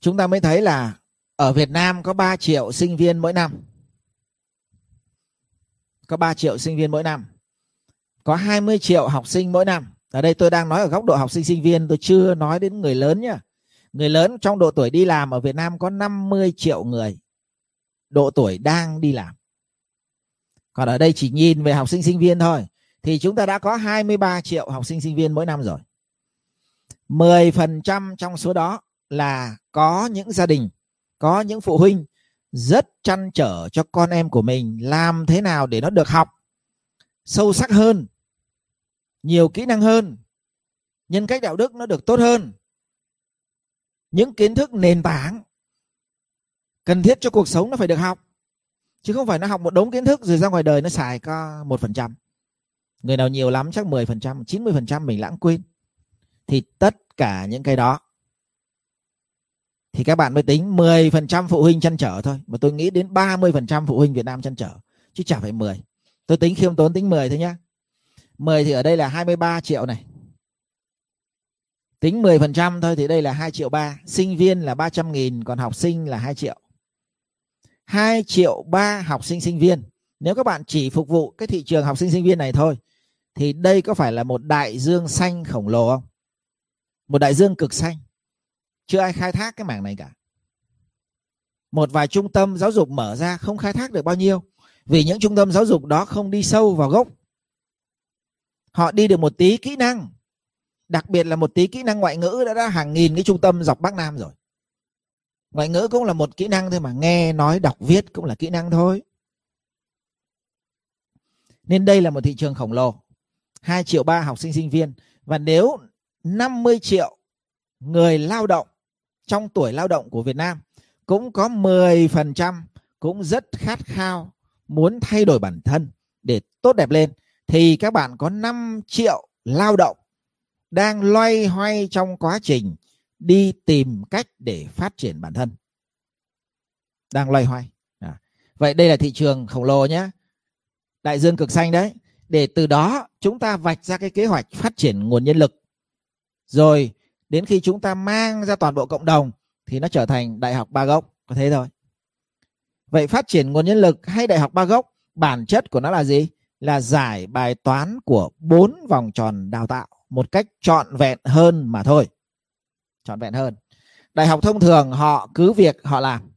chúng ta mới thấy là ở Việt Nam có 3 triệu sinh viên mỗi năm. Có 3 triệu sinh viên mỗi năm. Có 20 triệu học sinh mỗi năm. Ở đây tôi đang nói ở góc độ học sinh sinh viên, tôi chưa nói đến người lớn nhá. Người lớn trong độ tuổi đi làm ở Việt Nam có 50 triệu người độ tuổi đang đi làm. Còn ở đây chỉ nhìn về học sinh sinh viên thôi thì chúng ta đã có 23 triệu học sinh sinh viên mỗi năm rồi. 10% trong số đó là có những gia đình, có những phụ huynh rất chăn trở cho con em của mình làm thế nào để nó được học sâu sắc hơn, nhiều kỹ năng hơn, nhân cách đạo đức nó được tốt hơn. Những kiến thức nền tảng cần thiết cho cuộc sống nó phải được học chứ không phải nó học một đống kiến thức rồi ra ngoài đời nó xài có một phần trăm người nào nhiều lắm chắc 10 phần trăm 90 phần trăm mình lãng quên thì tất cả những cái đó thì các bạn mới tính 10% phụ huynh chăn trở thôi mà tôi nghĩ đến 30% phụ huynh Việt Nam chăn trở, chứ chả phải 10 tôi tính khiêm tốn tính 10 thôi nhá 10 thì ở đây là 23 triệu này tính 10% thôi thì đây là 2 triệu 3 sinh viên là 300 nghìn, còn học sinh là 2 triệu 2 triệu 3 học sinh sinh viên. Nếu các bạn chỉ phục vụ cái thị trường học sinh sinh viên này thôi, thì đây có phải là một đại dương xanh khổng lồ không? Một đại dương cực xanh. Chưa ai khai thác cái mảng này cả. Một vài trung tâm giáo dục mở ra không khai thác được bao nhiêu vì những trung tâm giáo dục đó không đi sâu vào gốc. Họ đi được một tí kỹ năng. Đặc biệt là một tí kỹ năng ngoại ngữ đã, đã hàng nghìn cái trung tâm dọc Bắc Nam rồi ngoại ngữ cũng là một kỹ năng thôi mà nghe nói đọc viết cũng là kỹ năng thôi nên đây là một thị trường khổng lồ 2 triệu ba học sinh sinh viên và nếu 50 triệu người lao động trong tuổi lao động của Việt Nam cũng có 10% cũng rất khát khao muốn thay đổi bản thân để tốt đẹp lên. Thì các bạn có 5 triệu lao động đang loay hoay trong quá trình đi tìm cách để phát triển bản thân. Đang loay hoay. À. vậy đây là thị trường khổng lồ nhé. Đại dương cực xanh đấy. Để từ đó chúng ta vạch ra cái kế hoạch phát triển nguồn nhân lực. Rồi đến khi chúng ta mang ra toàn bộ cộng đồng, thì nó trở thành đại học ba gốc. Có thế thôi. Vậy phát triển nguồn nhân lực hay đại học ba gốc, bản chất của nó là gì? Là giải bài toán của bốn vòng tròn đào tạo một cách trọn vẹn hơn mà thôi. Trọn vẹn hơn. Đại học thông thường họ cứ việc họ làm.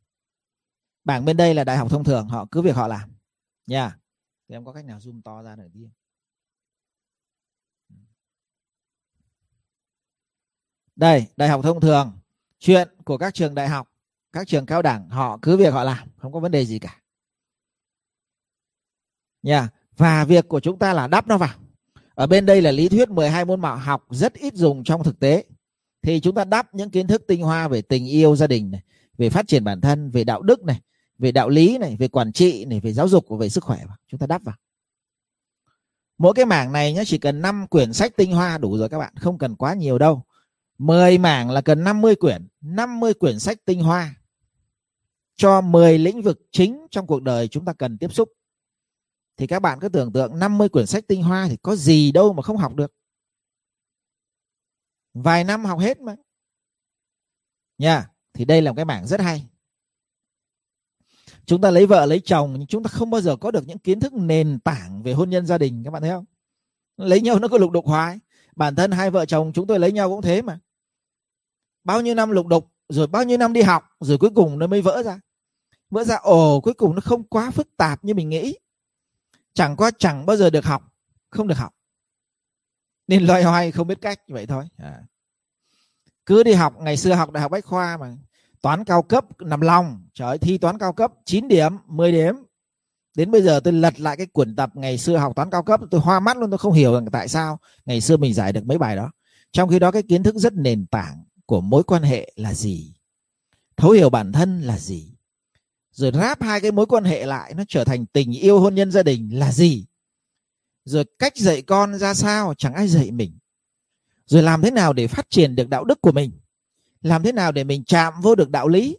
Bảng bên đây là đại học thông thường họ cứ việc họ làm. Nha. Yeah. thì em có cách nào zoom to ra để đi đây, đại học thông thường. Chuyện của các trường đại học, các trường cao đẳng, họ cứ việc họ làm, không có vấn đề gì cả. Nha yeah. và việc của chúng ta là đắp nó vào. Ở bên đây là lý thuyết 12 môn mạo học rất ít dùng trong thực tế. Thì chúng ta đắp những kiến thức tinh hoa về tình yêu gia đình này, về phát triển bản thân, về đạo đức này, về đạo lý này, về quản trị này, về giáo dục và về sức khỏe vào. Chúng ta đắp vào. Mỗi cái mảng này nhé chỉ cần 5 quyển sách tinh hoa đủ rồi các bạn, không cần quá nhiều đâu. 10 mảng là cần 50 quyển 50 quyển sách tinh hoa. Cho 10 lĩnh vực chính trong cuộc đời chúng ta cần tiếp xúc. Thì các bạn cứ tưởng tượng 50 quyển sách tinh hoa thì có gì đâu mà không học được. Vài năm học hết mà. Nha, thì đây là một cái mảng rất hay. Chúng ta lấy vợ, lấy chồng, nhưng chúng ta không bao giờ có được những kiến thức nền tảng về hôn nhân gia đình, các bạn thấy không? Lấy nhau nó cứ lục đục hoài bản thân hai vợ chồng chúng tôi lấy nhau cũng thế mà. Bao nhiêu năm lục đục rồi bao nhiêu năm đi học rồi cuối cùng nó mới vỡ ra. Vỡ ra ồ cuối cùng nó không quá phức tạp như mình nghĩ. Chẳng qua chẳng bao giờ được học không được học. Nên loay hoay không biết cách vậy thôi. À. cứ đi học ngày xưa học đại học bách khoa mà toán cao cấp nằm lòng. Trời ơi, thi toán cao cấp 9 điểm 10 điểm đến bây giờ tôi lật lại cái quyển tập ngày xưa học toán cao cấp, tôi hoa mắt luôn, tôi không hiểu rằng tại sao ngày xưa mình giải được mấy bài đó. Trong khi đó cái kiến thức rất nền tảng của mối quan hệ là gì? Thấu hiểu bản thân là gì? Rồi ráp hai cái mối quan hệ lại, nó trở thành tình yêu hôn nhân gia đình là gì? Rồi cách dạy con ra sao, chẳng ai dạy mình. Rồi làm thế nào để phát triển được đạo đức của mình? Làm thế nào để mình chạm vô được đạo lý?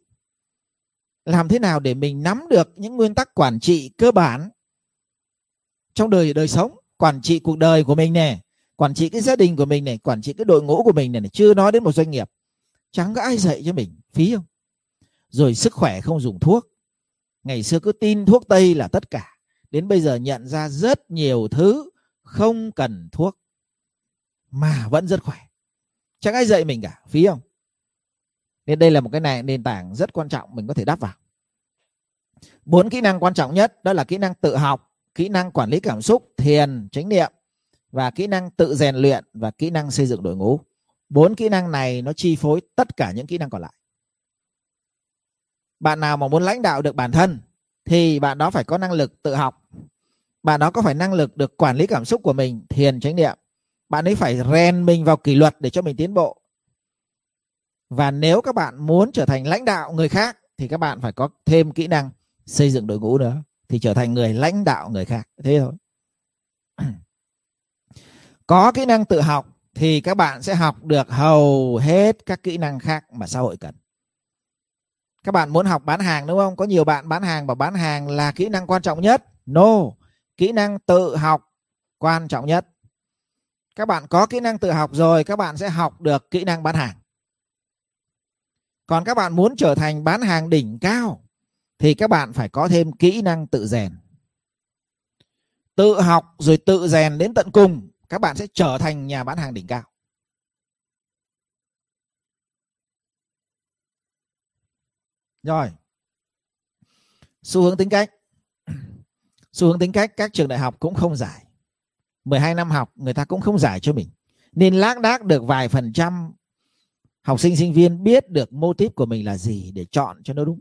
Làm thế nào để mình nắm được những nguyên tắc quản trị cơ bản trong đời đời sống? Quản trị cuộc đời của mình nè quản trị cái gia đình của mình này quản trị cái đội ngũ của mình này, này chưa nói đến một doanh nghiệp. Chẳng có ai dạy cho mình phí không? Rồi sức khỏe không dùng thuốc. Ngày xưa cứ tin thuốc tây là tất cả. Đến bây giờ nhận ra rất nhiều thứ không cần thuốc mà vẫn rất khỏe. Chẳng ai dạy mình cả phí không? Nên đây là một cái này nền tảng rất quan trọng mình có thể đáp vào. Bốn kỹ năng quan trọng nhất, đó là kỹ năng tự học, kỹ năng quản lý cảm xúc, thiền, chánh niệm và kỹ năng tự rèn luyện và kỹ năng xây dựng đội ngũ. Bốn kỹ năng này nó chi phối tất cả những kỹ năng còn lại. Bạn nào mà muốn lãnh đạo được bản thân thì bạn đó phải có năng lực tự học. Bạn đó có phải năng lực được quản lý cảm xúc của mình, thiền, chánh niệm. Bạn ấy phải rèn mình vào kỷ luật để cho mình tiến bộ và nếu các bạn muốn trở thành lãnh đạo người khác, thì các bạn phải có thêm kỹ năng xây dựng đội ngũ nữa, thì trở thành người lãnh đạo người khác. Thế thôi. Có kỹ năng tự học, thì các bạn sẽ học được hầu hết các kỹ năng khác mà xã hội cần. Các bạn muốn học bán hàng đúng không? Có nhiều bạn bán hàng và bán hàng là kỹ năng quan trọng nhất. No, kỹ năng tự học quan trọng nhất. Các bạn có kỹ năng tự học rồi, các bạn sẽ học được kỹ năng bán hàng còn các bạn muốn trở thành bán hàng đỉnh cao, thì các bạn phải có thêm kỹ năng tự rèn. Tự học rồi tự rèn đến tận cùng, các bạn sẽ trở thành nhà bán hàng đỉnh cao. Rồi. Xu hướng tính cách. Xu hướng tính cách các trường đại học cũng không giải. 12 năm học, người ta cũng không giải cho mình. Nên lác đác được vài phần trăm học sinh sinh viên biết được mô típ của mình là gì để chọn cho nó đúng.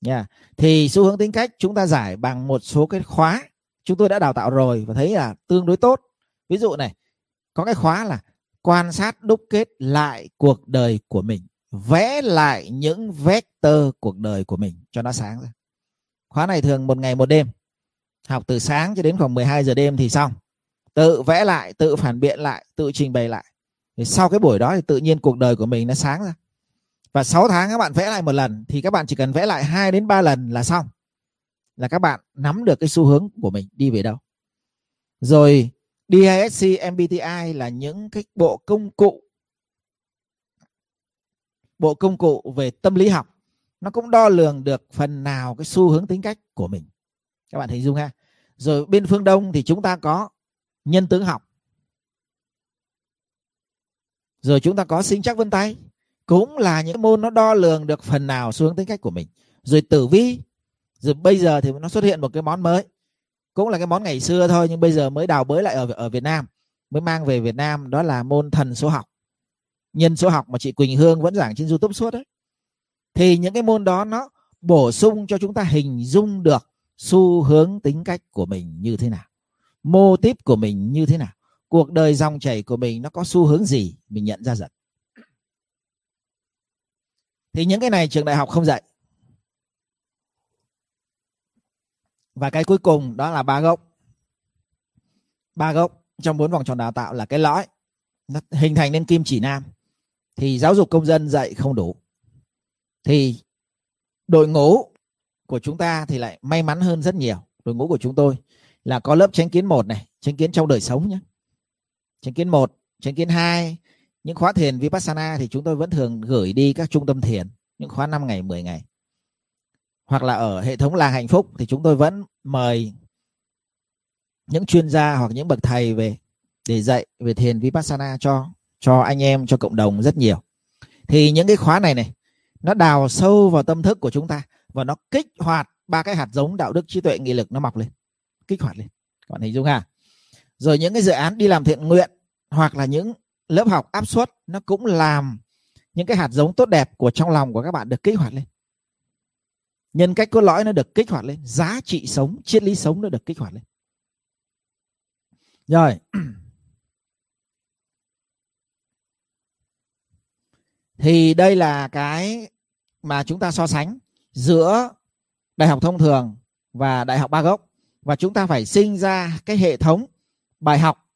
Nha. Thì xu hướng tính cách chúng ta giải bằng một số cái khóa chúng tôi đã đào tạo rồi và thấy là tương đối tốt. Ví dụ này, có cái khóa là quan sát đúc kết lại cuộc đời của mình, vẽ lại những vector cuộc đời của mình cho nó sáng ra. Khóa này thường một ngày một đêm, học từ sáng cho đến khoảng 12 giờ đêm thì xong. Tự vẽ lại, tự phản biện lại, tự trình bày lại thì sau cái buổi đó thì tự nhiên cuộc đời của mình nó sáng ra. Và 6 tháng các bạn vẽ lại một lần, thì các bạn chỉ cần vẽ lại 2 đến 3 lần là xong. Là các bạn nắm được cái xu hướng của mình đi về đâu. Rồi DISC MBTI là những cái bộ công cụ, bộ công cụ về tâm lý học. Nó cũng đo lường được phần nào cái xu hướng tính cách của mình. Các bạn hình dung ha. Rồi bên phương đông thì chúng ta có nhân tướng học rồi chúng ta có sinh chắc vân tay. Cũng là những môn nó đo lường được phần nào xuống tính cách của mình. Rồi tử vi. Rồi bây giờ thì nó xuất hiện một cái món mới. Cũng là cái món ngày xưa thôi, nhưng bây giờ mới đào bới lại ở ở Việt Nam. Mới mang về Việt Nam, đó là môn thần số học. Nhân số học mà chị Quỳnh Hương vẫn giảng trên YouTube suốt đấy. Thì những cái môn đó nó bổ sung cho chúng ta hình dung được xu hướng tính cách của mình như thế nào. Mô típ của mình như thế nào cuộc đời dòng chảy của mình nó có xu hướng gì? Mình nhận ra dần. Thì những cái này trường đại học không dạy. Và cái cuối cùng đó là ba gốc. Ba gốc trong bốn vòng tròn đào tạo là cái lõi. Nó hình thành nên kim chỉ nam. Thì giáo dục công dân dạy không đủ. Thì đội ngũ của chúng ta thì lại may mắn hơn rất nhiều. Đội ngũ của chúng tôi là có lớp tránh kiến một này tránh kiến trong đời sống nhé tránh kiến một tránh kiến hai, những khóa thiền vipassana thì chúng tôi vẫn thường gửi đi các trung tâm thiền, những khóa 5 ngày 10 ngày. Hoặc là ở hệ thống làng hạnh phúc thì chúng tôi vẫn mời những chuyên gia hoặc những bậc thầy về để dạy về thiền vipassana cho cho anh em, cho cộng đồng rất nhiều. Thì những cái khóa này này, nó đào sâu vào tâm thức của chúng ta và nó kích hoạt ba cái hạt giống đạo đức trí tuệ nghị lực nó mọc lên. Kích hoạt lên. Các bạn hình dung ha? Rồi những cái dự án đi làm thiện nguyện hoặc là những lớp học áp suất, nó cũng làm những cái hạt giống tốt đẹp của trong lòng của các bạn được kích hoạt lên. Nhân cách cốt lõi nó được kích hoạt lên, giá trị sống, triết lý sống nó được kích hoạt lên. Rồi. Thì đây là cái mà chúng ta so sánh giữa đại học thông thường và đại học ba gốc. Và chúng ta phải sinh ra cái hệ thống bài học,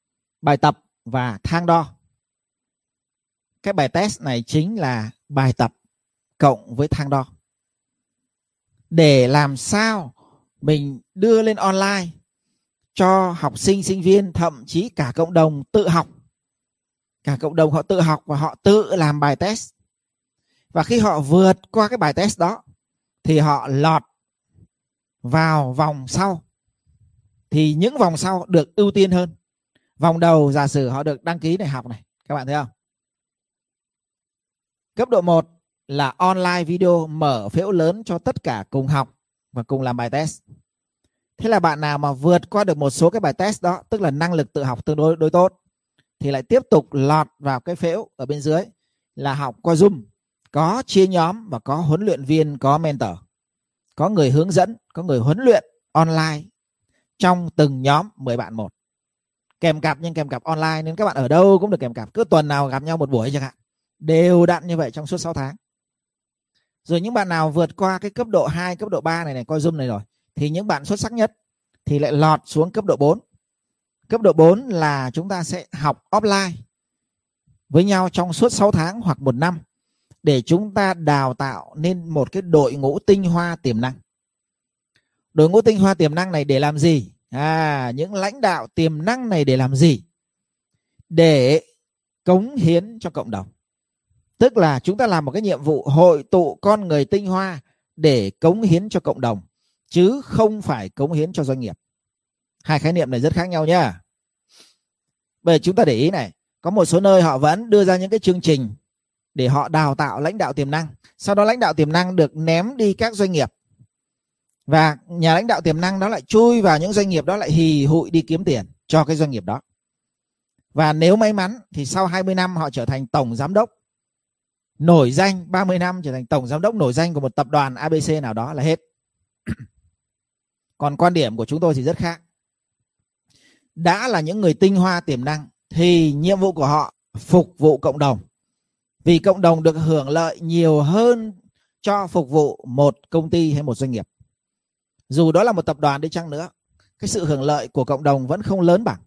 bài tập và thang đo. Cái bài test này chính là bài tập cộng với thang đo. Để làm sao mình đưa lên online cho học sinh sinh viên, thậm chí cả cộng đồng tự học. Cả cộng đồng họ tự học và họ tự làm bài test. Và khi họ vượt qua cái bài test đó, thì họ lọt vào vòng sau thì những vòng sau được ưu tiên hơn. Vòng đầu, giả sử họ được đăng ký để học này, các bạn thấy không? Cấp độ 1 là online video mở phễu lớn cho tất cả cùng học và cùng làm bài test. Thế là bạn nào mà vượt qua được một số cái bài test đó, tức là năng lực tự học tương đối đối tốt, thì lại tiếp tục lọt vào cái phễu ở bên dưới là học qua zoom. Có chia nhóm và có huấn luyện viên, có mentor, có người hướng dẫn, có người huấn luyện online trong từng nhóm 10 bạn một. Kèm cặp nhưng kèm cặp online nên các bạn ở đâu cũng được kèm cặp. Cứ tuần nào gặp nhau một buổi chẳng hạn. Đều đặn như vậy trong suốt 6 tháng. Rồi những bạn nào vượt qua cái cấp độ 2 cấp độ 3 này này, coi zoom này rồi, thì những bạn xuất sắc nhất thì lại lọt xuống cấp độ 4 cấp độ 4 là chúng ta sẽ học offline với nhau trong suốt 6 tháng hoặc một năm để chúng ta đào tạo nên một cái đội ngũ tinh hoa tiềm năng. Đội ngũ tinh hoa tiềm năng này để làm gì? À những lãnh đạo tiềm năng này để làm gì? Để cống hiến cho cộng đồng. Tức là chúng ta làm một cái nhiệm vụ hội tụ con người tinh hoa để cống hiến cho cộng đồng, chứ không phải cống hiến cho doanh nghiệp. Hai khái niệm này rất khác nhau nhá. Bây giờ chúng ta để ý này, có một số nơi họ vẫn đưa ra những cái chương trình để họ đào tạo lãnh đạo tiềm năng. Sau đó lãnh đạo tiềm năng được ném đi các doanh nghiệp và nhà lãnh đạo tiềm năng đó lại chui vào những doanh nghiệp đó lại hì hụi đi kiếm tiền cho cái doanh nghiệp đó. Và nếu may mắn thì sau 20 năm họ trở thành tổng giám đốc nổi danh 30 năm trở thành tổng giám đốc nổi danh của một tập đoàn ABC nào đó là hết. Còn quan điểm của chúng tôi thì rất khác. Đã là những người tinh hoa tiềm năng thì nhiệm vụ của họ phục vụ cộng đồng. Vì cộng đồng được hưởng lợi nhiều hơn cho phục vụ một công ty hay một doanh nghiệp dù đó là một tập đoàn đi chăng nữa, cái sự hưởng lợi của cộng đồng vẫn không lớn bằng.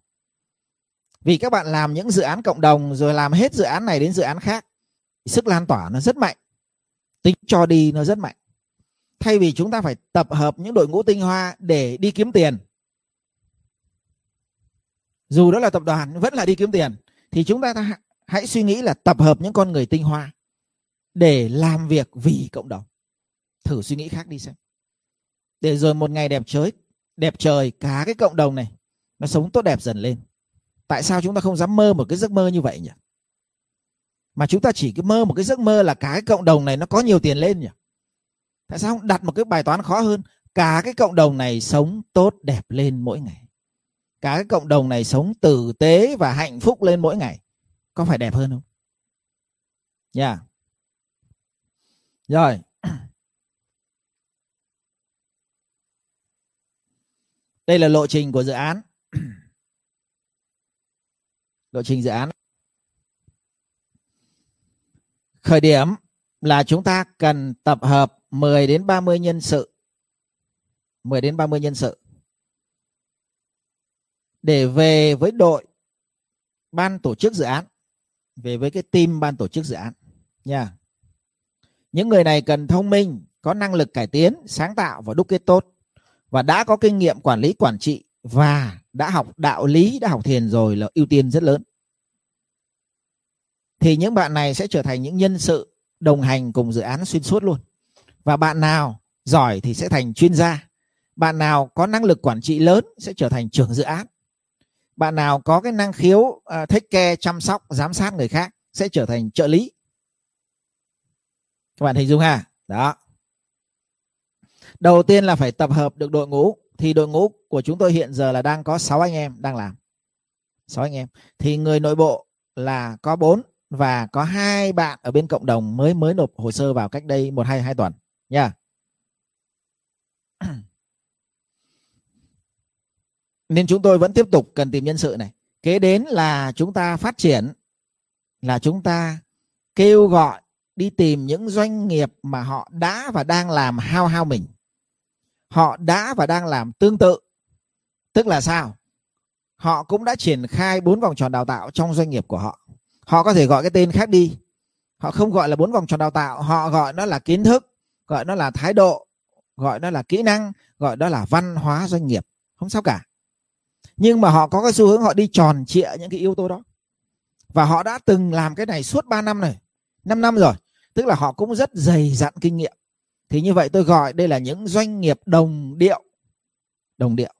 Vì các bạn làm những dự án cộng đồng rồi làm hết dự án này đến dự án khác, sức lan tỏa nó rất mạnh. Tính cho đi nó rất mạnh. Thay vì chúng ta phải tập hợp những đội ngũ tinh hoa để đi kiếm tiền. Dù đó là tập đoàn vẫn là đi kiếm tiền, thì chúng ta hãy suy nghĩ là tập hợp những con người tinh hoa để làm việc vì cộng đồng. Thử suy nghĩ khác đi xem để rồi một ngày đẹp trời đẹp trời cả cái cộng đồng này, nó sống tốt đẹp dần lên. Tại sao chúng ta không dám mơ một cái giấc mơ như vậy nhỉ? Mà chúng ta chỉ cứ mơ một cái giấc mơ là cả cái cộng đồng này nó có nhiều tiền lên nhỉ? Tại sao không đặt một cái bài toán khó hơn? Cả cái cộng đồng này sống tốt đẹp lên mỗi ngày. Cả cái cộng đồng này sống tử tế và hạnh phúc lên mỗi ngày. Có phải đẹp hơn không? Nha yeah. rồi. Đây là lộ trình của dự án. Lộ trình dự án. Khởi điểm là chúng ta cần tập hợp 10 đến 30 nhân sự. 10 đến 30 nhân sự. Để về với đội ban tổ chức dự án. Về với cái team ban tổ chức dự án. Nha. Những người này cần thông minh, có năng lực cải tiến, sáng tạo và đúc kết tốt và đã có kinh nghiệm quản lý quản trị và đã học đạo lý đã học thiền rồi là ưu tiên rất lớn. Thì những bạn này sẽ trở thành những nhân sự đồng hành cùng dự án xuyên suốt luôn. Và bạn nào giỏi thì sẽ thành chuyên gia. Bạn nào có năng lực quản trị lớn sẽ trở thành trưởng dự án. Bạn nào có cái năng khiếu à, uh, kê care chăm sóc giám sát người khác sẽ trở thành trợ lý. Các bạn hình dung ha? Đó đầu tiên là phải tập hợp được đội ngũ. Thì đội ngũ của chúng tôi hiện giờ là đang có 6 anh em đang làm. 6 anh em. Thì người nội bộ là có 4 và có hai bạn ở bên cộng đồng mới mới nộp hồ sơ vào cách đây một hai hai tuần. Nha. Nên chúng tôi vẫn tiếp tục cần tìm nhân sự này. Kế đến là chúng ta phát triển, là chúng ta kêu gọi đi tìm những doanh nghiệp mà họ đã và đang làm hao hao mình họ đã và đang làm tương tự. Tức là sao? Họ cũng đã triển khai bốn vòng tròn đào tạo trong doanh nghiệp của họ. Họ có thể gọi cái tên khác đi. Họ không gọi là bốn vòng tròn đào tạo, họ gọi nó là kiến thức, gọi nó là thái độ, gọi nó là kỹ năng, gọi đó là văn hóa doanh nghiệp. Không sao cả. Nhưng mà họ có cái xu hướng họ đi tròn trịa những cái yếu tố đó. Và họ đã từng làm cái này suốt 3 năm này. 5 năm rồi. Tức là họ cũng rất dày dặn kinh nghiệm thì như vậy tôi gọi đây là những doanh nghiệp đồng điệu. Đồng điệu.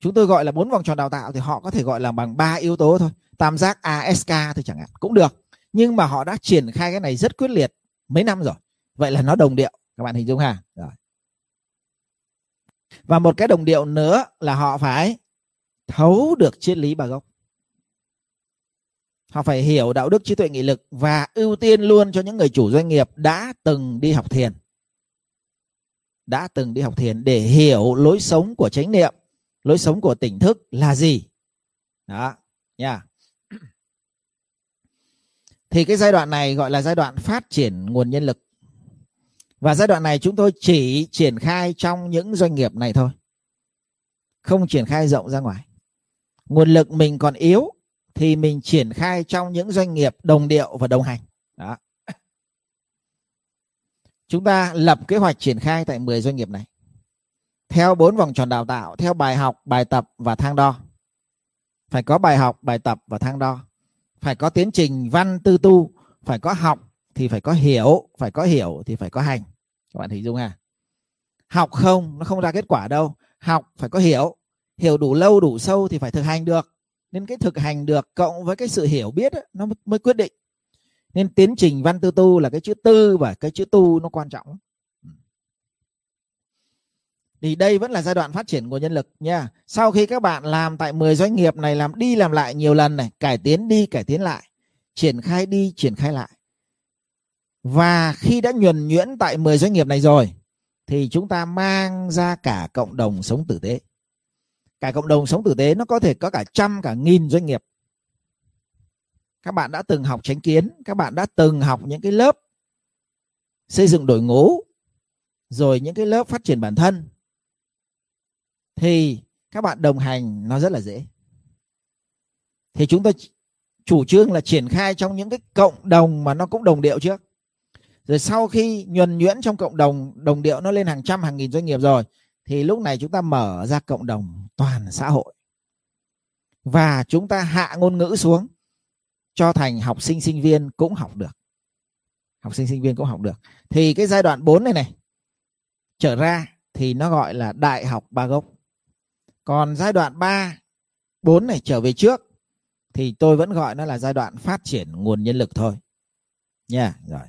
Chúng tôi gọi là bốn vòng tròn đào tạo thì họ có thể gọi là bằng ba yếu tố thôi. Tam giác ASK thôi chẳng hạn, cũng được. Nhưng mà họ đã triển khai cái này rất quyết liệt mấy năm rồi. Vậy là nó đồng điệu. Các bạn hình dung ha? Rồi. Và một cái đồng điệu nữa là họ phải thấu được triết lý bà gốc. Họ phải hiểu đạo đức, trí tuệ, nghị lực và ưu tiên luôn cho những người chủ doanh nghiệp đã từng đi học thiền đã từng đi học thiền để hiểu lối sống của chánh niệm, lối sống của tỉnh thức là gì? Đó, nha. Thì cái giai đoạn này gọi là giai đoạn phát triển nguồn nhân lực. Và giai đoạn này chúng tôi chỉ triển khai trong những doanh nghiệp này thôi. Không triển khai rộng ra ngoài. Nguồn lực mình còn yếu thì mình triển khai trong những doanh nghiệp đồng điệu và đồng hành đó chúng ta lập kế hoạch triển khai tại 10 doanh nghiệp này. Theo bốn vòng tròn đào tạo theo bài học bài tập và thang đo. Phải có bài học bài tập và thang đo. Phải có tiến trình văn tư tu. Phải có học thì phải có hiểu. Phải có hiểu thì phải có hành. Các bạn hình dung à học không nó không ra kết quả đâu. Học phải có hiểu. Hiểu đủ lâu đủ sâu thì phải thực hành được. Nên cái thực hành được cộng với cái sự hiểu biết ấy, nó mới quyết định nên tiến trình văn tư tu là cái chữ tư và cái chữ tu nó quan trọng. Ừ. Thì đây vẫn là giai đoạn phát triển của nhân lực nha. Sau khi các bạn làm tại 10 doanh nghiệp này, làm đi làm lại nhiều lần này, cải tiến đi, cải tiến lại, triển khai đi, triển khai lại. Và khi đã nhuần nhuyễn tại 10 doanh nghiệp này rồi, thì chúng ta mang ra cả cộng đồng sống tử tế. Cả cộng đồng sống tử tế nó có thể có cả trăm, cả nghìn doanh nghiệp các bạn đã từng học tránh kiến, các bạn đã từng học những cái lớp xây dựng đội ngũ, rồi những cái lớp phát triển bản thân, thì các bạn đồng hành nó rất là dễ. Thì chúng tôi chủ trương là triển khai trong những cái cộng đồng mà nó cũng đồng điệu trước rồi sau khi nhuần nhuyễn trong cộng đồng đồng điệu nó lên hàng trăm, hàng nghìn doanh nghiệp rồi, thì lúc này chúng ta mở ra cộng đồng toàn xã hội. Và chúng ta hạ ngôn ngữ xuống cho thành học sinh sinh viên cũng học được. Học sinh sinh viên cũng học được. Thì cái giai đoạn 4 này này trở ra thì nó gọi là đại học ba gốc. Còn giai đoạn 3 4 này trở về trước thì tôi vẫn gọi nó là giai đoạn phát triển nguồn nhân lực thôi. Nha yeah, rồi.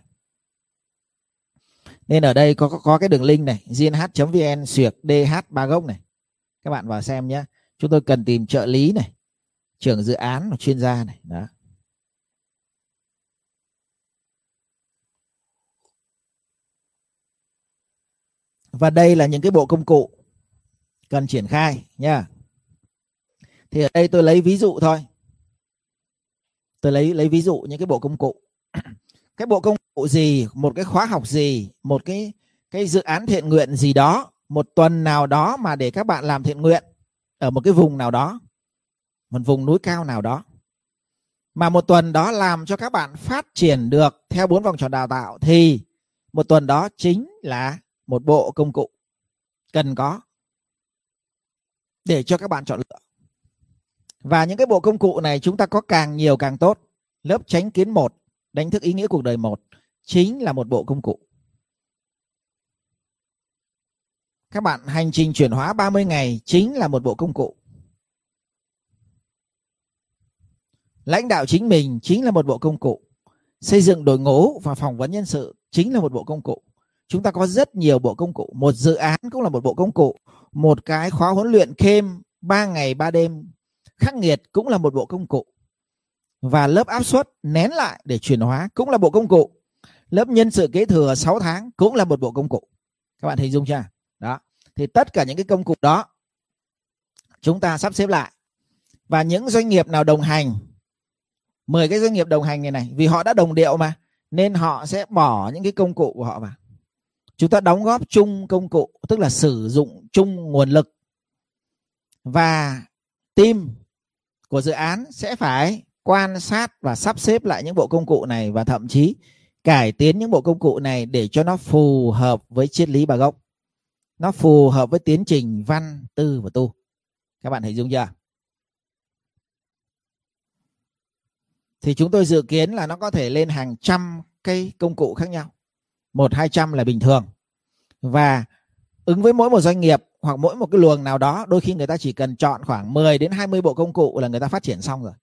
Nên ở đây có có, có cái đường link này gnh.vn xuyệt dh ba gốc này. Các bạn vào xem nhé. Chúng tôi cần tìm trợ lý này trưởng dự án chuyên gia này. Đó. Và đây là những cái bộ công cụ cần triển khai nha. Thì ở đây tôi lấy ví dụ thôi. Tôi lấy lấy ví dụ những cái bộ công cụ. Cái bộ công cụ gì, một cái khóa học gì, một cái cái dự án thiện nguyện gì đó, một tuần nào đó mà để các bạn làm thiện nguyện ở một cái vùng nào đó, một vùng núi cao nào đó, mà một tuần đó làm cho các bạn phát triển được theo bốn vòng tròn đào tạo, thì một tuần đó chính là một bộ công cụ cần có để cho các bạn chọn lựa. Và những cái bộ công cụ này chúng ta có càng nhiều càng tốt. Lớp tránh kiến một, đánh thức ý nghĩa cuộc đời một chính là một bộ công cụ. Các bạn hành trình chuyển hóa 30 ngày chính là một bộ công cụ. Lãnh đạo chính mình chính là một bộ công cụ. Xây dựng đội ngũ và phỏng vấn nhân sự chính là một bộ công cụ chúng ta có rất nhiều bộ công cụ. Một dự án cũng là một bộ công cụ. Một cái khóa huấn luyện thêm 3 ngày 3 đêm. Khắc nghiệt cũng là một bộ công cụ. Và lớp áp suất nén lại để chuyển hóa cũng là bộ công cụ. Lớp nhân sự kế thừa 6 tháng cũng là một bộ công cụ. Các bạn hình dung chưa? Đó. Thì tất cả những cái công cụ đó chúng ta sắp xếp lại. Và những doanh nghiệp nào đồng hành 10 cái doanh nghiệp đồng hành này này, vì họ đã đồng điệu mà, nên họ sẽ bỏ những cái công cụ của họ vào chúng ta đóng góp chung công cụ, tức là sử dụng chung nguồn lực và team của dự án sẽ phải quan sát và sắp xếp lại những bộ công cụ này và thậm chí cải tiến những bộ công cụ này để cho nó phù hợp với triết lý bà gốc. Nó phù hợp với tiến trình, văn, tư và tu. Các bạn hình dung chưa? Thì chúng tôi dự kiến là nó có thể lên hàng trăm cái công cụ khác nhau một hai trăm là bình thường. Và ứng với mỗi một doanh nghiệp hoặc mỗi một cái luồng nào đó, đôi khi người ta chỉ cần chọn khoảng 10 đến 20 bộ công cụ là người ta phát triển xong rồi.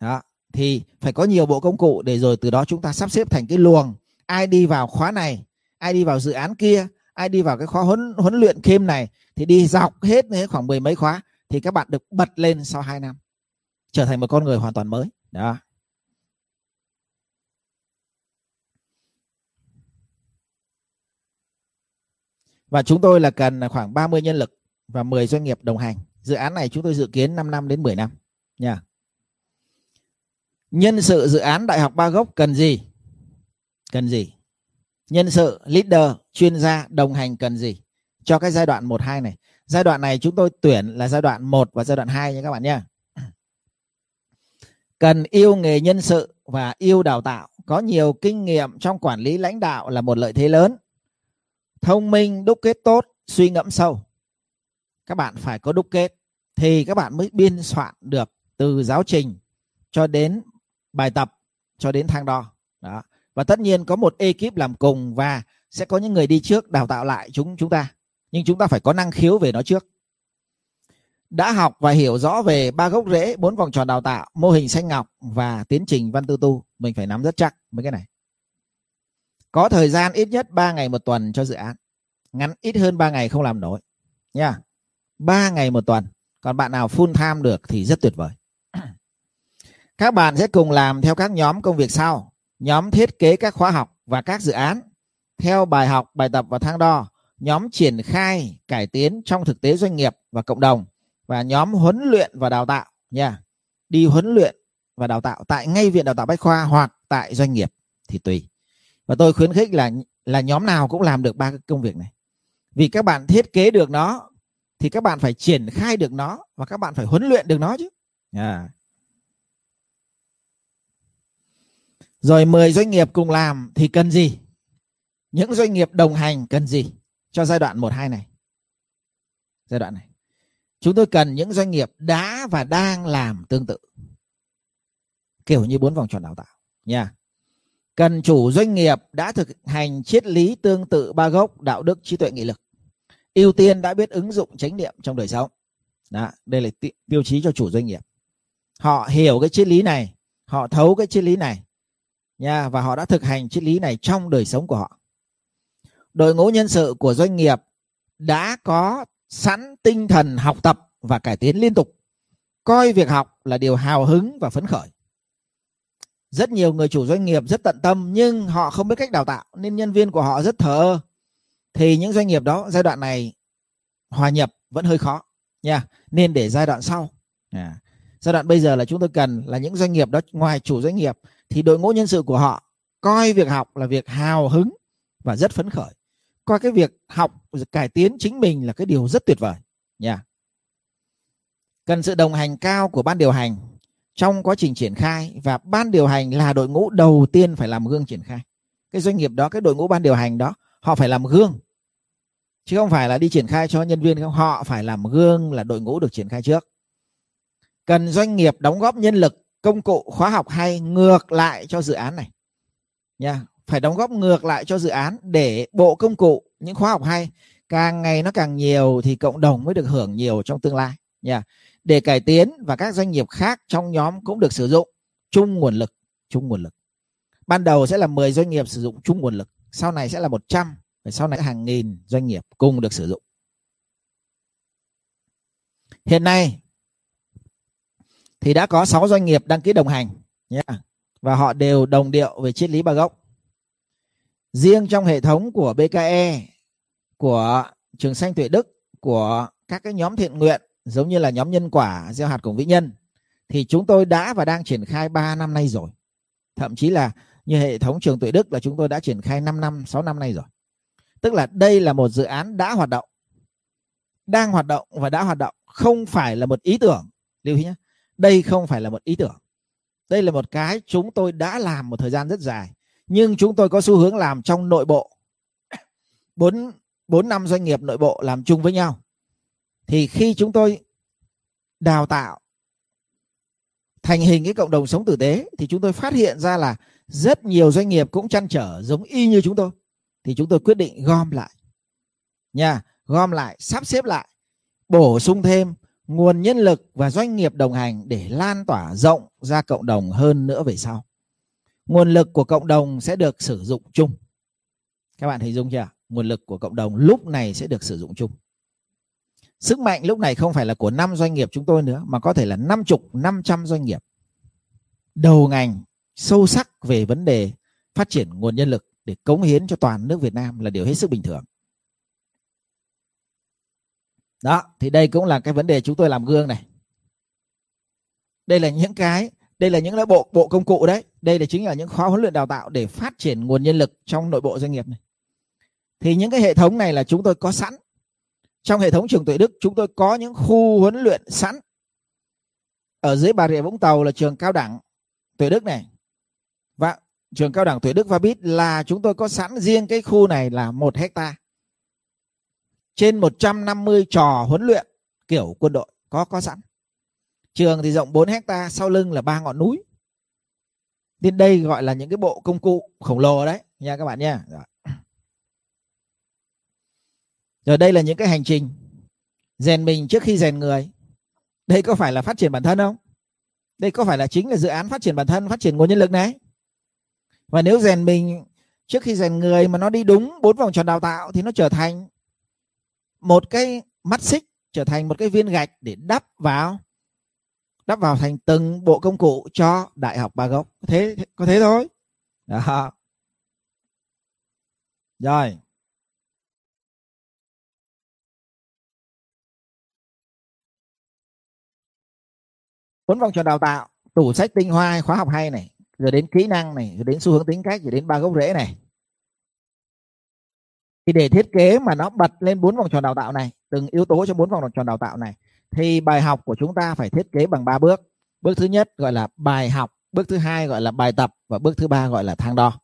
Đó, thì phải có nhiều bộ công cụ để rồi từ đó chúng ta sắp xếp thành cái luồng. Ai đi vào khóa này, ai đi vào dự án kia, ai đi vào cái khóa huấn huấn luyện thêm này, thì đi dọc hết khoảng mười mấy khóa thì các bạn được bật lên sau 2 năm, trở thành một con người hoàn toàn mới. Đó. Và chúng tôi là cần khoảng 30 nhân lực và 10 doanh nghiệp đồng hành. Dự án này chúng tôi dự kiến 5 năm đến 10 năm. Nha. Nhân sự dự án đại học ba gốc cần gì? Cần gì? Nhân sự, leader, chuyên gia đồng hành cần gì? Cho cái giai đoạn 1 2 này. Giai đoạn này chúng tôi tuyển là giai đoạn 1 và giai đoạn 2 nha các bạn nhé cần yêu nghề nhân sự và yêu đào tạo. Có nhiều kinh nghiệm trong quản lý lãnh đạo là một lợi thế lớn thông minh, đúc kết tốt, suy ngẫm sâu. Các bạn phải có đúc kết thì các bạn mới biên soạn được từ giáo trình cho đến bài tập, cho đến thang đo. Đó. Và tất nhiên có một ekip làm cùng và sẽ có những người đi trước đào tạo lại chúng chúng ta. Nhưng chúng ta phải có năng khiếu về nó trước. Đã học và hiểu rõ về ba gốc rễ, bốn vòng tròn đào tạo, mô hình xanh ngọc và tiến trình văn tư tu, mình phải nắm rất chắc mấy cái này có thời gian ít nhất 3 ngày một tuần cho dự án. Ngắn ít hơn 3 ngày không làm nổi. Nha. 3 ngày một tuần. Còn bạn nào full time được thì rất tuyệt vời. Các bạn sẽ cùng làm theo các nhóm công việc sau. Nhóm thiết kế các khóa học và các dự án. Theo bài học, bài tập và thang đo, nhóm triển khai, cải tiến trong thực tế doanh nghiệp và cộng đồng và nhóm huấn luyện và đào tạo. Nha. Đi huấn luyện và đào tạo tại ngay viện đào tạo bách khoa hoặc tại doanh nghiệp thì tùy và tôi khuyến khích là là nhóm nào cũng làm được ba cái công việc này. Vì các bạn thiết kế được nó, thì các bạn phải triển khai được nó và các bạn phải huấn luyện được nó chứ. À. rồi 10 doanh nghiệp cùng làm thì cần gì? Những doanh nghiệp đồng hành cần gì cho giai đoạn 1 2 này? Giai đoạn này. Chúng tôi cần những doanh nghiệp đã và đang làm tương tự. Kiểu như bốn vòng tròn đào tạo. Nha cần chủ doanh nghiệp đã thực hành triết lý tương tự ba gốc đạo đức, trí tuệ, nghị lực. Ưu tiên đã biết ứng dụng chánh niệm trong đời sống. Đó, đây là tiêu chí cho chủ doanh nghiệp. Họ hiểu cái triết lý này, họ thấu cái triết lý này, nha, và họ đã thực hành triết lý này trong đời sống của họ. Đội ngũ nhân sự của doanh nghiệp đã có sẵn tinh thần học tập và cải tiến liên tục. Coi việc học là điều hào hứng và phấn khởi rất nhiều người chủ doanh nghiệp rất tận tâm nhưng họ không biết cách đào tạo nên nhân viên của họ rất thờ thì những doanh nghiệp đó giai đoạn này hòa nhập vẫn hơi khó nha. Nên để giai đoạn sau à, giai đoạn bây giờ là chúng tôi cần là những doanh nghiệp đó ngoài chủ doanh nghiệp thì đội ngũ nhân sự của họ coi việc học là việc hào hứng và rất phấn khởi. Coi cái việc học cải tiến chính mình là cái điều rất tuyệt vời nha. Cần sự đồng hành cao của ban điều hành trong quá trình triển khai và ban điều hành là đội ngũ đầu tiên phải làm gương triển khai. Cái doanh nghiệp đó, cái đội ngũ ban điều hành đó, họ phải làm gương. Chứ không phải là đi triển khai cho nhân viên không, họ phải làm gương là đội ngũ được triển khai trước. Cần doanh nghiệp đóng góp nhân lực, công cụ, khóa học hay ngược lại cho dự án này. Nha, phải đóng góp ngược lại cho dự án để bộ công cụ, những khóa học hay, càng ngày nó càng nhiều thì cộng đồng mới được hưởng nhiều trong tương lai. Nha để cải tiến và các doanh nghiệp khác trong nhóm cũng được sử dụng. Chung nguồn lực, chung nguồn lực. Ban đầu sẽ là 10 doanh nghiệp sử dụng chung nguồn lực, sau này sẽ là 100 và sau này hàng nghìn doanh nghiệp cùng được sử dụng. Hiện nay thì đã có 6 doanh nghiệp đăng ký đồng hành, nhé, và họ đều đồng điệu về triết lý ba gốc. Riêng trong hệ thống của BKE của trường xanh tuệ đức, của các cái nhóm thiện nguyện giống như là nhóm nhân quả gieo hạt cùng vĩ nhân, thì chúng tôi đã và đang triển khai 3 năm nay rồi. Thậm chí là như hệ thống trường tuệ đức là chúng tôi đã triển khai 5 năm 6 năm nay rồi. Tức là đây là một dự án đã hoạt động, đang hoạt động và đã hoạt động. Không phải là một ý tưởng. Lưu ý nhé, đây không phải là một ý tưởng. Đây là một cái chúng tôi đã làm một thời gian rất dài, nhưng chúng tôi có xu hướng làm trong nội bộ. Bốn bốn năm doanh nghiệp nội bộ làm chung với nhau thì khi chúng tôi đào tạo, thành hình cái cộng đồng sống tử tế, thì chúng tôi phát hiện ra là rất nhiều doanh nghiệp cũng chăn trở giống y như chúng tôi. Thì chúng tôi quyết định gom lại. Nha, gom lại, sắp xếp lại, bổ sung thêm nguồn nhân lực và doanh nghiệp đồng hành để lan tỏa rộng ra cộng đồng hơn nữa về sau. Nguồn lực của cộng đồng sẽ được sử dụng chung. Các bạn thấy dung chưa? Nguồn lực của cộng đồng lúc này sẽ được sử dụng chung sức mạnh lúc này không phải là của năm doanh nghiệp chúng tôi nữa, mà có thể là năm chục, năm trăm doanh nghiệp. Đầu ngành sâu sắc về vấn đề phát triển nguồn nhân lực để cống hiến cho toàn nước Việt Nam là điều hết sức bình thường. Đó, thì đây cũng là cái vấn đề chúng tôi làm gương này. Đây là những cái, đây là những cái bộ bộ công cụ đấy. Đây là chính là những khóa huấn luyện đào tạo để phát triển nguồn nhân lực trong nội bộ doanh nghiệp này. Thì những cái hệ thống này là chúng tôi có sẵn trong hệ thống trường tuệ đức, chúng tôi có những khu huấn luyện sẵn. Ở dưới bà rịa vũng tàu là trường cao đẳng tuệ đức này. Và trường cao đẳng tuệ đức và bít là chúng tôi có sẵn riêng cái khu này là một hecta trên 150 trò huấn luyện kiểu quân đội có có sẵn. Trường thì rộng 4 hecta sau lưng là ba ngọn núi. Nên đây gọi là những cái bộ công cụ khổng lồ đấy, nha các bạn nha. Rồi rồi đây là những cái hành trình rèn mình trước khi rèn người. Đây có phải là phát triển bản thân không? Đây có phải là chính là dự án phát triển bản thân, phát triển nguồn nhân lực này? Và nếu rèn mình trước khi rèn người mà nó đi đúng bốn vòng tròn đào tạo thì nó trở thành một cái mắt xích, trở thành một cái viên gạch để đắp vào đắp vào thành từng bộ công cụ cho đại học ba gốc thế, có thế thôi. Đó. Rồi. Bốn vòng tròn đào tạo, tủ sách tinh hoa, khóa học hay này, rồi đến kỹ năng này, rồi đến xu hướng tính cách, rồi đến ba gốc rễ này. Thì để thiết kế mà nó bật lên bốn vòng tròn đào tạo này, từng yếu tố cho bốn vòng tròn đào tạo này, thì bài học của chúng ta phải thiết kế bằng ba bước. Bước thứ nhất gọi là bài học, bước thứ hai gọi là bài tập, và bước thứ ba gọi là thang đo.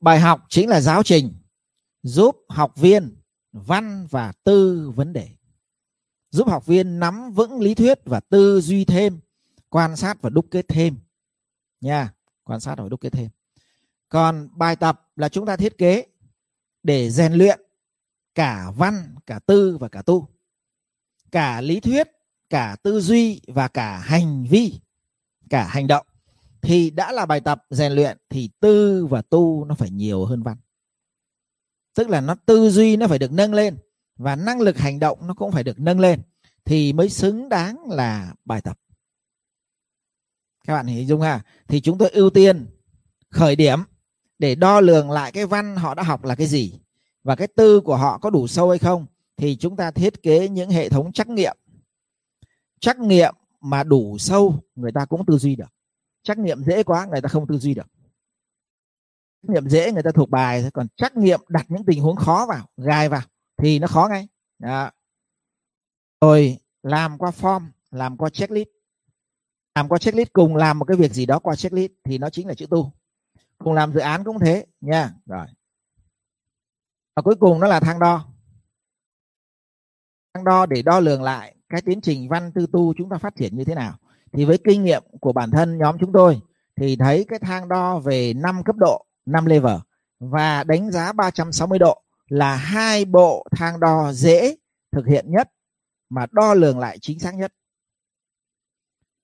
Bài học chính là giáo trình, giúp học viên văn và tư vấn đề giúp học viên nắm vững lý thuyết và tư duy thêm, quan sát và đúc kết thêm. Nha, quan sát và đúc kết thêm. Còn bài tập là chúng ta thiết kế để rèn luyện cả văn, cả tư và cả tu, cả lý thuyết, cả tư duy và cả hành vi, cả hành động. Thì đã là bài tập rèn luyện thì tư và tu nó phải nhiều hơn văn. Tức là nó tư duy nó phải được nâng lên và năng lực hành động nó cũng phải được nâng lên, thì mới xứng đáng là bài tập. Các bạn hình dung ha, thì chúng tôi ưu tiên khởi điểm để đo lường lại cái văn họ đã học là cái gì và cái tư của họ có đủ sâu hay không, thì chúng ta thiết kế những hệ thống trắc nghiệm. Trắc nghiệm mà đủ sâu, người ta cũng tư duy được. Trắc nghiệm dễ quá, người ta không tư duy được. Trắc nghiệm dễ, người ta thuộc bài còn trắc nghiệm đặt những tình huống khó vào, gai vào thì nó khó ngay. Đó. rồi làm qua form, làm qua checklist. Làm qua checklist cùng làm một cái việc gì đó qua checklist thì nó chính là chữ tu. Cùng làm dự án cũng thế, nha. Rồi. Và cuối cùng nó là thang đo. Thang đo để đo lường lại cái tiến trình văn tư tu chúng ta phát triển như thế nào. Thì với kinh nghiệm của bản thân nhóm chúng tôi thì thấy cái thang đo về 5 cấp độ 5 level và đánh giá 360 độ là hai bộ thang đo dễ thực hiện nhất mà đo lường lại chính xác nhất.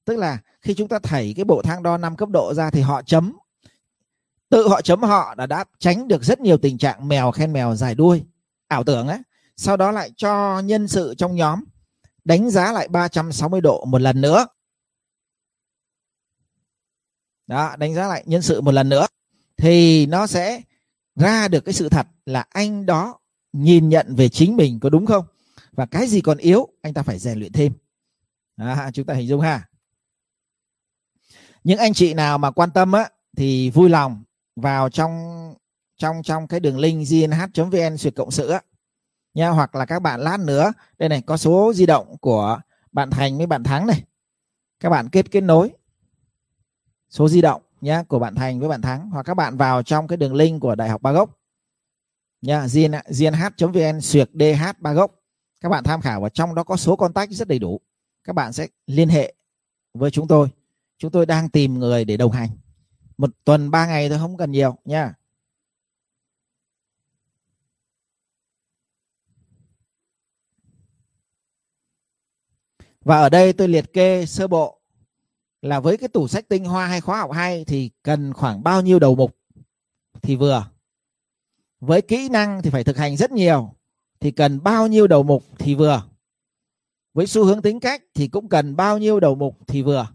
Tức là khi chúng ta thảy cái bộ thang đo 5 cấp độ ra thì họ chấm. Tự họ chấm họ đã đã tránh được rất nhiều tình trạng mèo khen mèo dài đuôi. Ảo tưởng ấy sau đó lại cho nhân sự trong nhóm đánh giá lại 360 độ một lần nữa. Đó, đánh giá lại nhân sự một lần nữa. Thì nó sẽ ra được cái sự thật là anh đó nhìn nhận về chính mình có đúng không? Và cái gì còn yếu anh ta phải rèn luyện thêm. À, chúng ta hình dung ha. Những anh chị nào mà quan tâm á thì vui lòng vào trong trong trong cái đường link gnh.vn suyệt cộng sự á. Nha hoặc là các bạn lát nữa đây này có số di động của bạn Thành với bạn Thắng này. Các bạn kết kết nối. Số di động nhá, của bạn Thành với bạn Thắng, hoặc các bạn vào trong cái đường link của Đại học Ba Gốc. Nhá gnh.vn xuyệt dh ba gốc. Các bạn tham khảo và trong đó có số contact rất đầy đủ. Các bạn sẽ liên hệ với chúng tôi. Chúng tôi đang tìm người để đồng hành. Một tuần, ba ngày thôi, không cần nhiều nha và ở đây tôi liệt kê sơ bộ là với cái tủ sách tinh hoa hay khóa học hay thì cần khoảng bao nhiêu đầu mục? Thì vừa. Với kỹ năng thì phải thực hành rất nhiều. Thì cần bao nhiêu đầu mục? Thì vừa. Với xu hướng tính cách thì cũng cần bao nhiêu đầu mục? Thì vừa.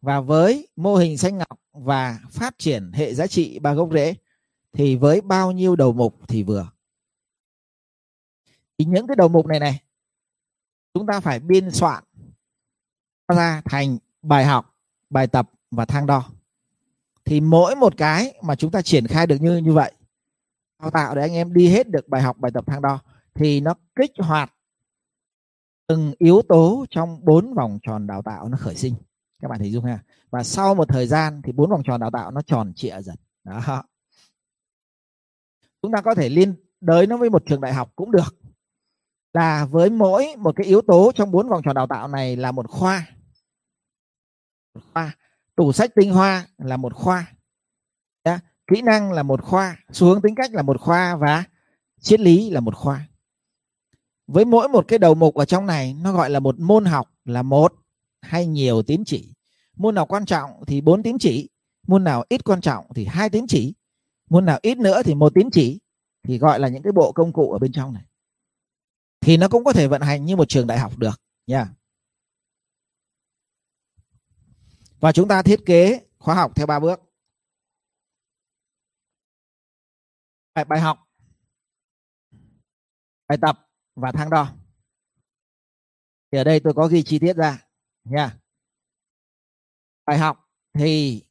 Và với mô hình xanh ngọc và phát triển hệ giá trị ba gốc rễ thì với bao nhiêu đầu mục? Thì vừa. Thì những cái đầu mục này này, chúng ta phải biên soạn ra thành bài học, bài tập và thang đo. Thì mỗi một cái mà chúng ta triển khai được như như vậy, đào tạo để anh em đi hết được bài học, bài tập, thang đo, thì nó kích hoạt từng yếu tố trong bốn vòng tròn đào tạo nó khởi sinh. Các bạn thấy dung ha. Và sau một thời gian thì bốn vòng tròn đào tạo nó tròn trịa dần. Đó. Chúng ta có thể liên đới nó với một trường đại học cũng được. Là với mỗi một cái yếu tố trong bốn vòng tròn đào tạo này là một khoa khoa. Tủ sách tinh hoa là một khoa. Yeah. kỹ năng là một khoa, xu hướng tính cách là một khoa và triết lý là một khoa. Với mỗi một cái đầu mục ở trong này, nó gọi là một môn học là một hay nhiều tín chỉ. Môn nào quan trọng thì bốn tín chỉ, môn nào ít quan trọng thì hai tín chỉ, môn nào ít nữa thì một tín chỉ, thì gọi là những cái bộ công cụ ở bên trong này. Thì nó cũng có thể vận hành như một trường đại học được nha và chúng ta thiết kế khóa học theo ba bước. Bài, bài học bài tập và thang đo. Thì ở đây tôi có ghi chi tiết ra nha. Bài học thì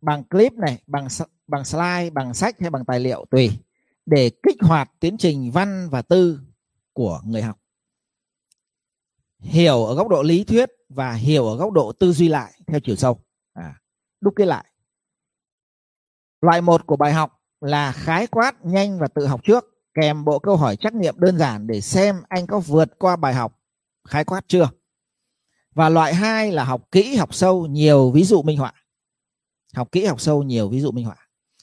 bằng clip này bằng bằng slide bằng sách hay bằng tài liệu tùy để kích hoạt tiến trình văn và tư của người học. Hiểu ở góc độ lý thuyết và hiểu ở góc độ tư duy lại theo chiều sâu. À, đúc kết lại. Loại một của bài học là khái quát nhanh và tự học trước kèm bộ câu hỏi trắc nghiệm đơn giản để xem anh có vượt qua bài học. Khái quát chưa? Và loại hai là học kỹ học sâu nhiều ví dụ minh họa. Học kỹ học sâu nhiều ví dụ minh họa.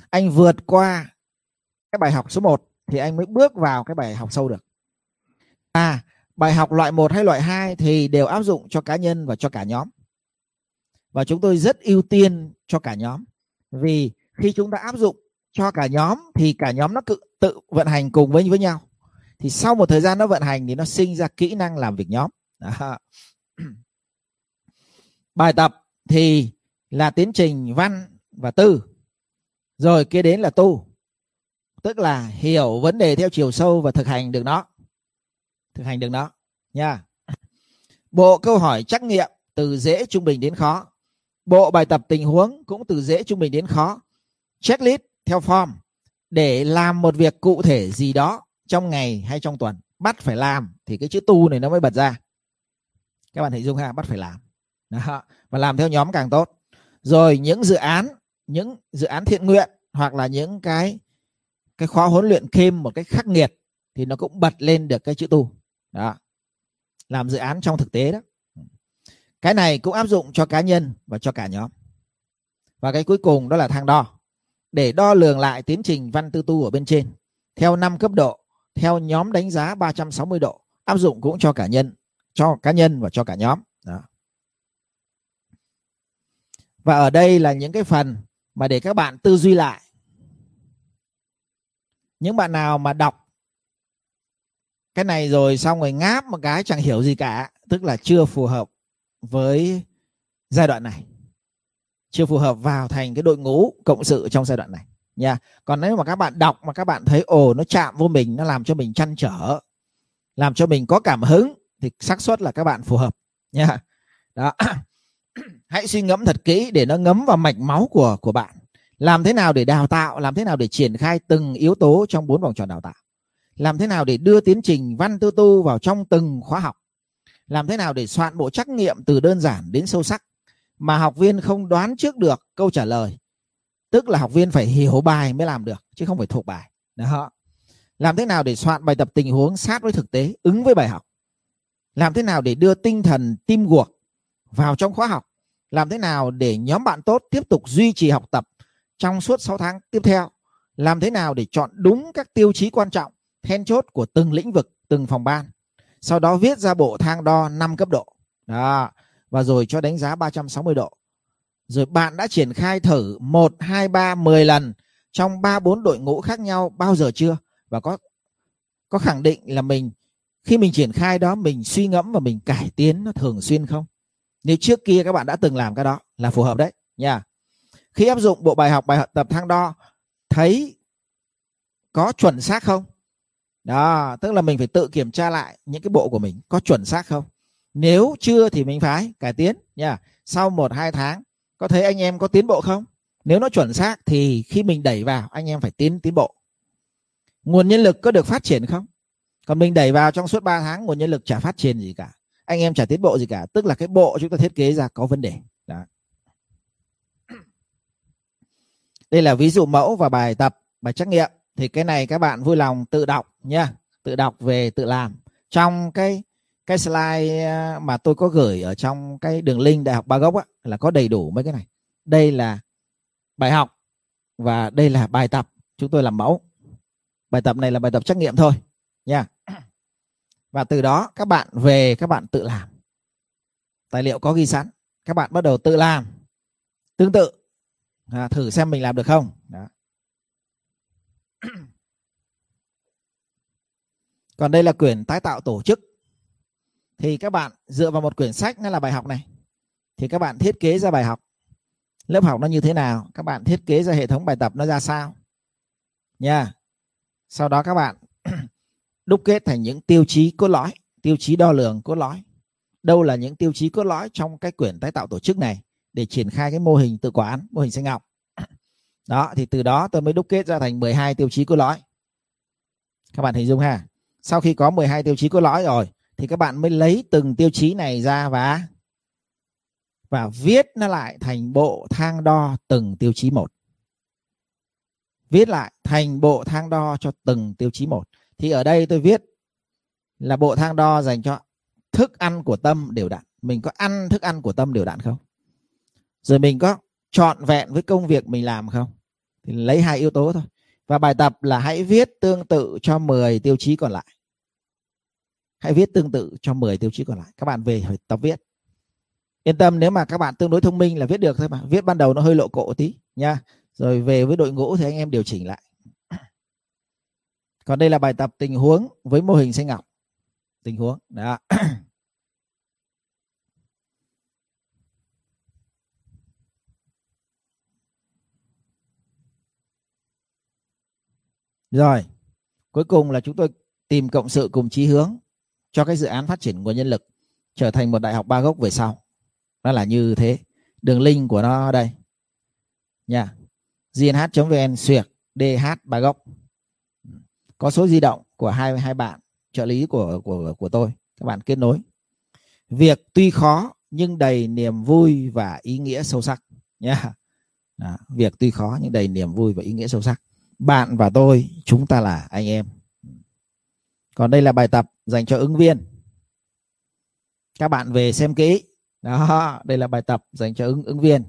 Anh vượt qua cái bài học số 1 thì anh mới bước vào cái bài học sâu được. À bài học loại 1 hay loại 2 thì đều áp dụng cho cá nhân và cho cả nhóm và chúng tôi rất ưu tiên cho cả nhóm. Vì khi chúng ta áp dụng cho cả nhóm thì cả nhóm nó tự, tự vận hành cùng với với nhau. Thì sau một thời gian nó vận hành thì nó sinh ra kỹ năng làm việc nhóm. Đó. bài tập thì là tiến trình văn và tư. Rồi kế đến là tu. Tức là hiểu vấn đề theo chiều sâu và thực hành được nó. Thực hành được nó. Nha. Bộ câu hỏi trắc nghiệm từ dễ trung bình đến khó bộ bài tập tình huống cũng từ dễ trung bình đến khó. Checklist theo form. Để làm một việc cụ thể gì đó trong ngày hay trong tuần, bắt phải làm thì cái chữ tu này nó mới bật ra. Các bạn thấy dung ha, bắt phải làm. Đó. và làm theo nhóm càng tốt. Rồi những dự án, những dự án thiện nguyện hoặc là những cái cái khóa huấn luyện thêm một cách khắc nghiệt thì nó cũng bật lên được cái chữ tu. Đó. Làm dự án trong thực tế đó cái này cũng áp dụng cho cá nhân và cho cả nhóm. Và cái cuối cùng đó là thang đo. Để đo lường lại tiến trình văn tư tu ở bên trên, theo 5 cấp độ, theo nhóm đánh giá 360 độ, áp dụng cũng cho cả nhân, cho cá nhân và cho cả nhóm. Đó. và ở đây là những cái phần mà để các bạn tư duy lại. Những bạn nào mà đọc cái này rồi xong rồi ngáp một cái chẳng hiểu gì cả, tức là chưa phù hợp với giai đoạn này. Chưa phù hợp vào thành cái đội ngũ cộng sự trong giai đoạn này, nha. Còn nếu mà các bạn đọc mà các bạn thấy, ồ, nó chạm vô mình, nó làm cho mình chăn trở, làm cho mình có cảm hứng, thì xác suất là các bạn phù hợp, nha. Đó. Hãy suy ngẫm thật kỹ để nó ngấm vào mạch máu của của bạn. Làm thế nào để đào tạo, làm thế nào để triển khai từng yếu tố trong bốn vòng tròn đào tạo? Làm thế nào để đưa tiến trình văn tư tu vào trong từng khóa học? Làm thế nào để soạn bộ trắc nghiệm từ đơn giản đến sâu sắc, mà học viên không đoán trước được câu trả lời? Tức là học viên phải hiểu bài mới làm được, chứ không phải thuộc bài. Đó. Làm thế nào để soạn bài tập tình huống sát với thực tế, ứng với bài học? Làm thế nào để đưa tinh thần tim guộc vào trong khóa học? Làm thế nào để nhóm bạn tốt tiếp tục duy trì học tập trong suốt 6 tháng tiếp theo? Làm thế nào để chọn đúng các tiêu chí quan trọng, then chốt của từng lĩnh vực, từng phòng ban? Sau đó viết ra bộ thang đo 5 cấp độ. Đó. Và rồi cho đánh giá 360 độ. Rồi bạn đã triển khai thử 1, 2, 3, 10 lần trong 3, 4 đội ngũ khác nhau bao giờ chưa? Và có có khẳng định là mình khi mình triển khai đó mình suy ngẫm và mình cải tiến nó thường xuyên không? Nếu trước kia các bạn đã từng làm cái đó là phù hợp đấy nha. Khi áp dụng bộ bài học bài học tập thang đo thấy có chuẩn xác không? Đó, tức là mình phải tự kiểm tra lại những cái bộ của mình có chuẩn xác không? Nếu chưa thì mình phải cải tiến nha sau một, hai tháng, có thấy anh em có tiến bộ không? Nếu nó chuẩn xác thì khi mình đẩy vào, anh em phải tiến tiến bộ. Nguồn nhân lực có được phát triển không? Còn mình đẩy vào trong suốt 3 tháng, nguồn nhân lực chả phát triển gì cả. Anh em chả tiến bộ gì cả. Tức là cái bộ chúng ta thiết kế ra có vấn đề. Đó. Đây là ví dụ mẫu và bài tập, bài trắc nghiệm. Thì cái này các bạn vui lòng tự đọc nha tự đọc về tự làm. Trong cái cái slide ờ, mà tôi có gửi ở trong cái đường link đại học ba gốc á, là có đầy đủ mấy cái này. Đây là bài học và đây là bài tập. Chúng tôi làm mẫu. Bài tập này là bài tập trắc nghiệm thôi nha. Và từ đó các bạn về các bạn tự làm. Tài liệu có ghi sẵn. Các bạn bắt đầu tự làm. Tương tự. À, thử xem mình làm được không? Đó. Còn đây là quyển tái tạo tổ chức. Thì các bạn dựa vào một quyển sách nó là bài học này. Thì các bạn thiết kế ra bài học. Lớp học nó như thế nào? Các bạn thiết kế ra hệ thống bài tập nó ra sao? Nha. Sau đó các bạn đúc kết thành những tiêu chí cốt lõi, tiêu chí đo lường cốt lõi. Đâu là những tiêu chí cốt lõi trong cái quyển tái tạo tổ chức này để triển khai cái mô hình tự quản, mô hình sinh học? Đó, thì từ đó tôi mới đúc kết ra thành 12 tiêu chí cốt lõi. Các bạn hình dung ha? Sau khi có 12 tiêu chí cốt lõi rồi, thì các bạn mới lấy từng tiêu chí này ra và và viết nó lại thành bộ thang đo từng tiêu chí một. Viết lại thành bộ thang đo cho từng tiêu chí một. Thì ở đây tôi viết là bộ thang đo dành cho thức ăn của tâm đều đặn. Mình có ăn thức ăn của tâm đều đặn không? Rồi mình có trọn vẹn với công việc mình làm không? Thì lấy hai yếu tố thôi. Và bài tập là hãy viết tương tự cho 10 tiêu chí còn lại hãy viết tương tự cho 10 tiêu chí còn lại. Các bạn về phải tập viết. Yên tâm, nếu mà các bạn tương đối thông minh là viết được thôi mà. Viết ban đầu nó hơi lộ cộ tí, nha. Rồi về với đội ngũ thì anh em điều chỉnh lại. Còn đây là bài tập tình huống với mô hình sinh ngọc tình huống, đó. Rồi, cuối cùng là chúng tôi tìm cộng sự cùng chí hướng cho cái dự án phát triển nguồn nhân lực trở thành một đại học ba gốc về sau. Nó là như thế. Đường link của nó đây. Nha. Gnh.vn xuyệt dh ba gốc. Có số di động của hai hai bạn trợ lý của của của tôi. Các bạn kết nối. Việc tuy khó nhưng đầy niềm vui và ý nghĩa sâu sắc. Nha. Đó, việc tuy khó nhưng đầy niềm vui và ý nghĩa sâu sắc. Bạn và tôi chúng ta là anh em còn đây là bài tập dành cho ứng viên. Các bạn về xem kỹ. Đó, đây là bài tập dành cho ứng ứng viên.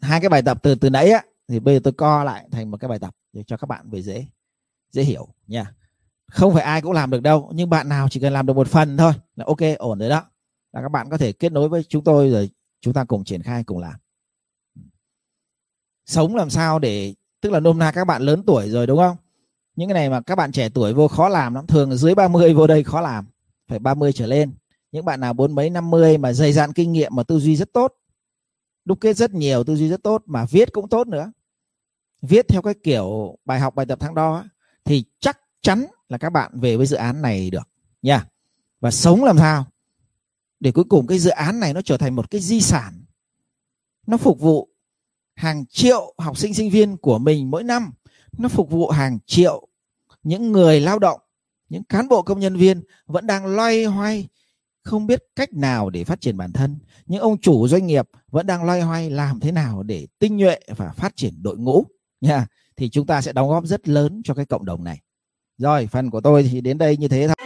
Hai cái bài tập từ từ nãy á, thì bây giờ tôi co lại thành một cái bài tập để cho các bạn về dễ dễ hiểu nha. Không phải ai cũng làm được đâu, nhưng bạn nào chỉ cần làm được một phần thôi là ok, ổn rồi đó. Là các bạn có thể kết nối với chúng tôi rồi chúng ta cùng triển khai, cùng làm. Sống làm sao để, tức là nôm na các bạn lớn tuổi rồi, đúng không? Những cái này mà các bạn trẻ tuổi vô khó làm lắm. Thường dưới 30 vô đây khó làm. Phải 30 trở lên. Những bạn nào bốn mấy, năm mươi mà dày dạn kinh nghiệm mà tư duy rất tốt, đúc kết rất nhiều tư duy rất tốt mà viết cũng tốt nữa, viết theo cái kiểu bài học, bài tập thang đo thì chắc chắn là các bạn về với dự án này được nha. Và sống làm sao để cuối cùng cái dự án này nó trở thành một cái di sản. Nó phục vụ hàng triệu học sinh sinh viên của mình mỗi năm nó phục vụ hàng triệu những người lao động, những cán bộ công nhân viên vẫn đang loay hoay, không biết cách nào để phát triển bản thân. Những ông chủ doanh nghiệp vẫn đang loay hoay làm thế nào để tinh nhuệ và phát triển đội ngũ, nha. Thì chúng ta sẽ đóng góp rất lớn cho cái cộng đồng này. Rồi, phần của tôi thì đến đây như thế thôi.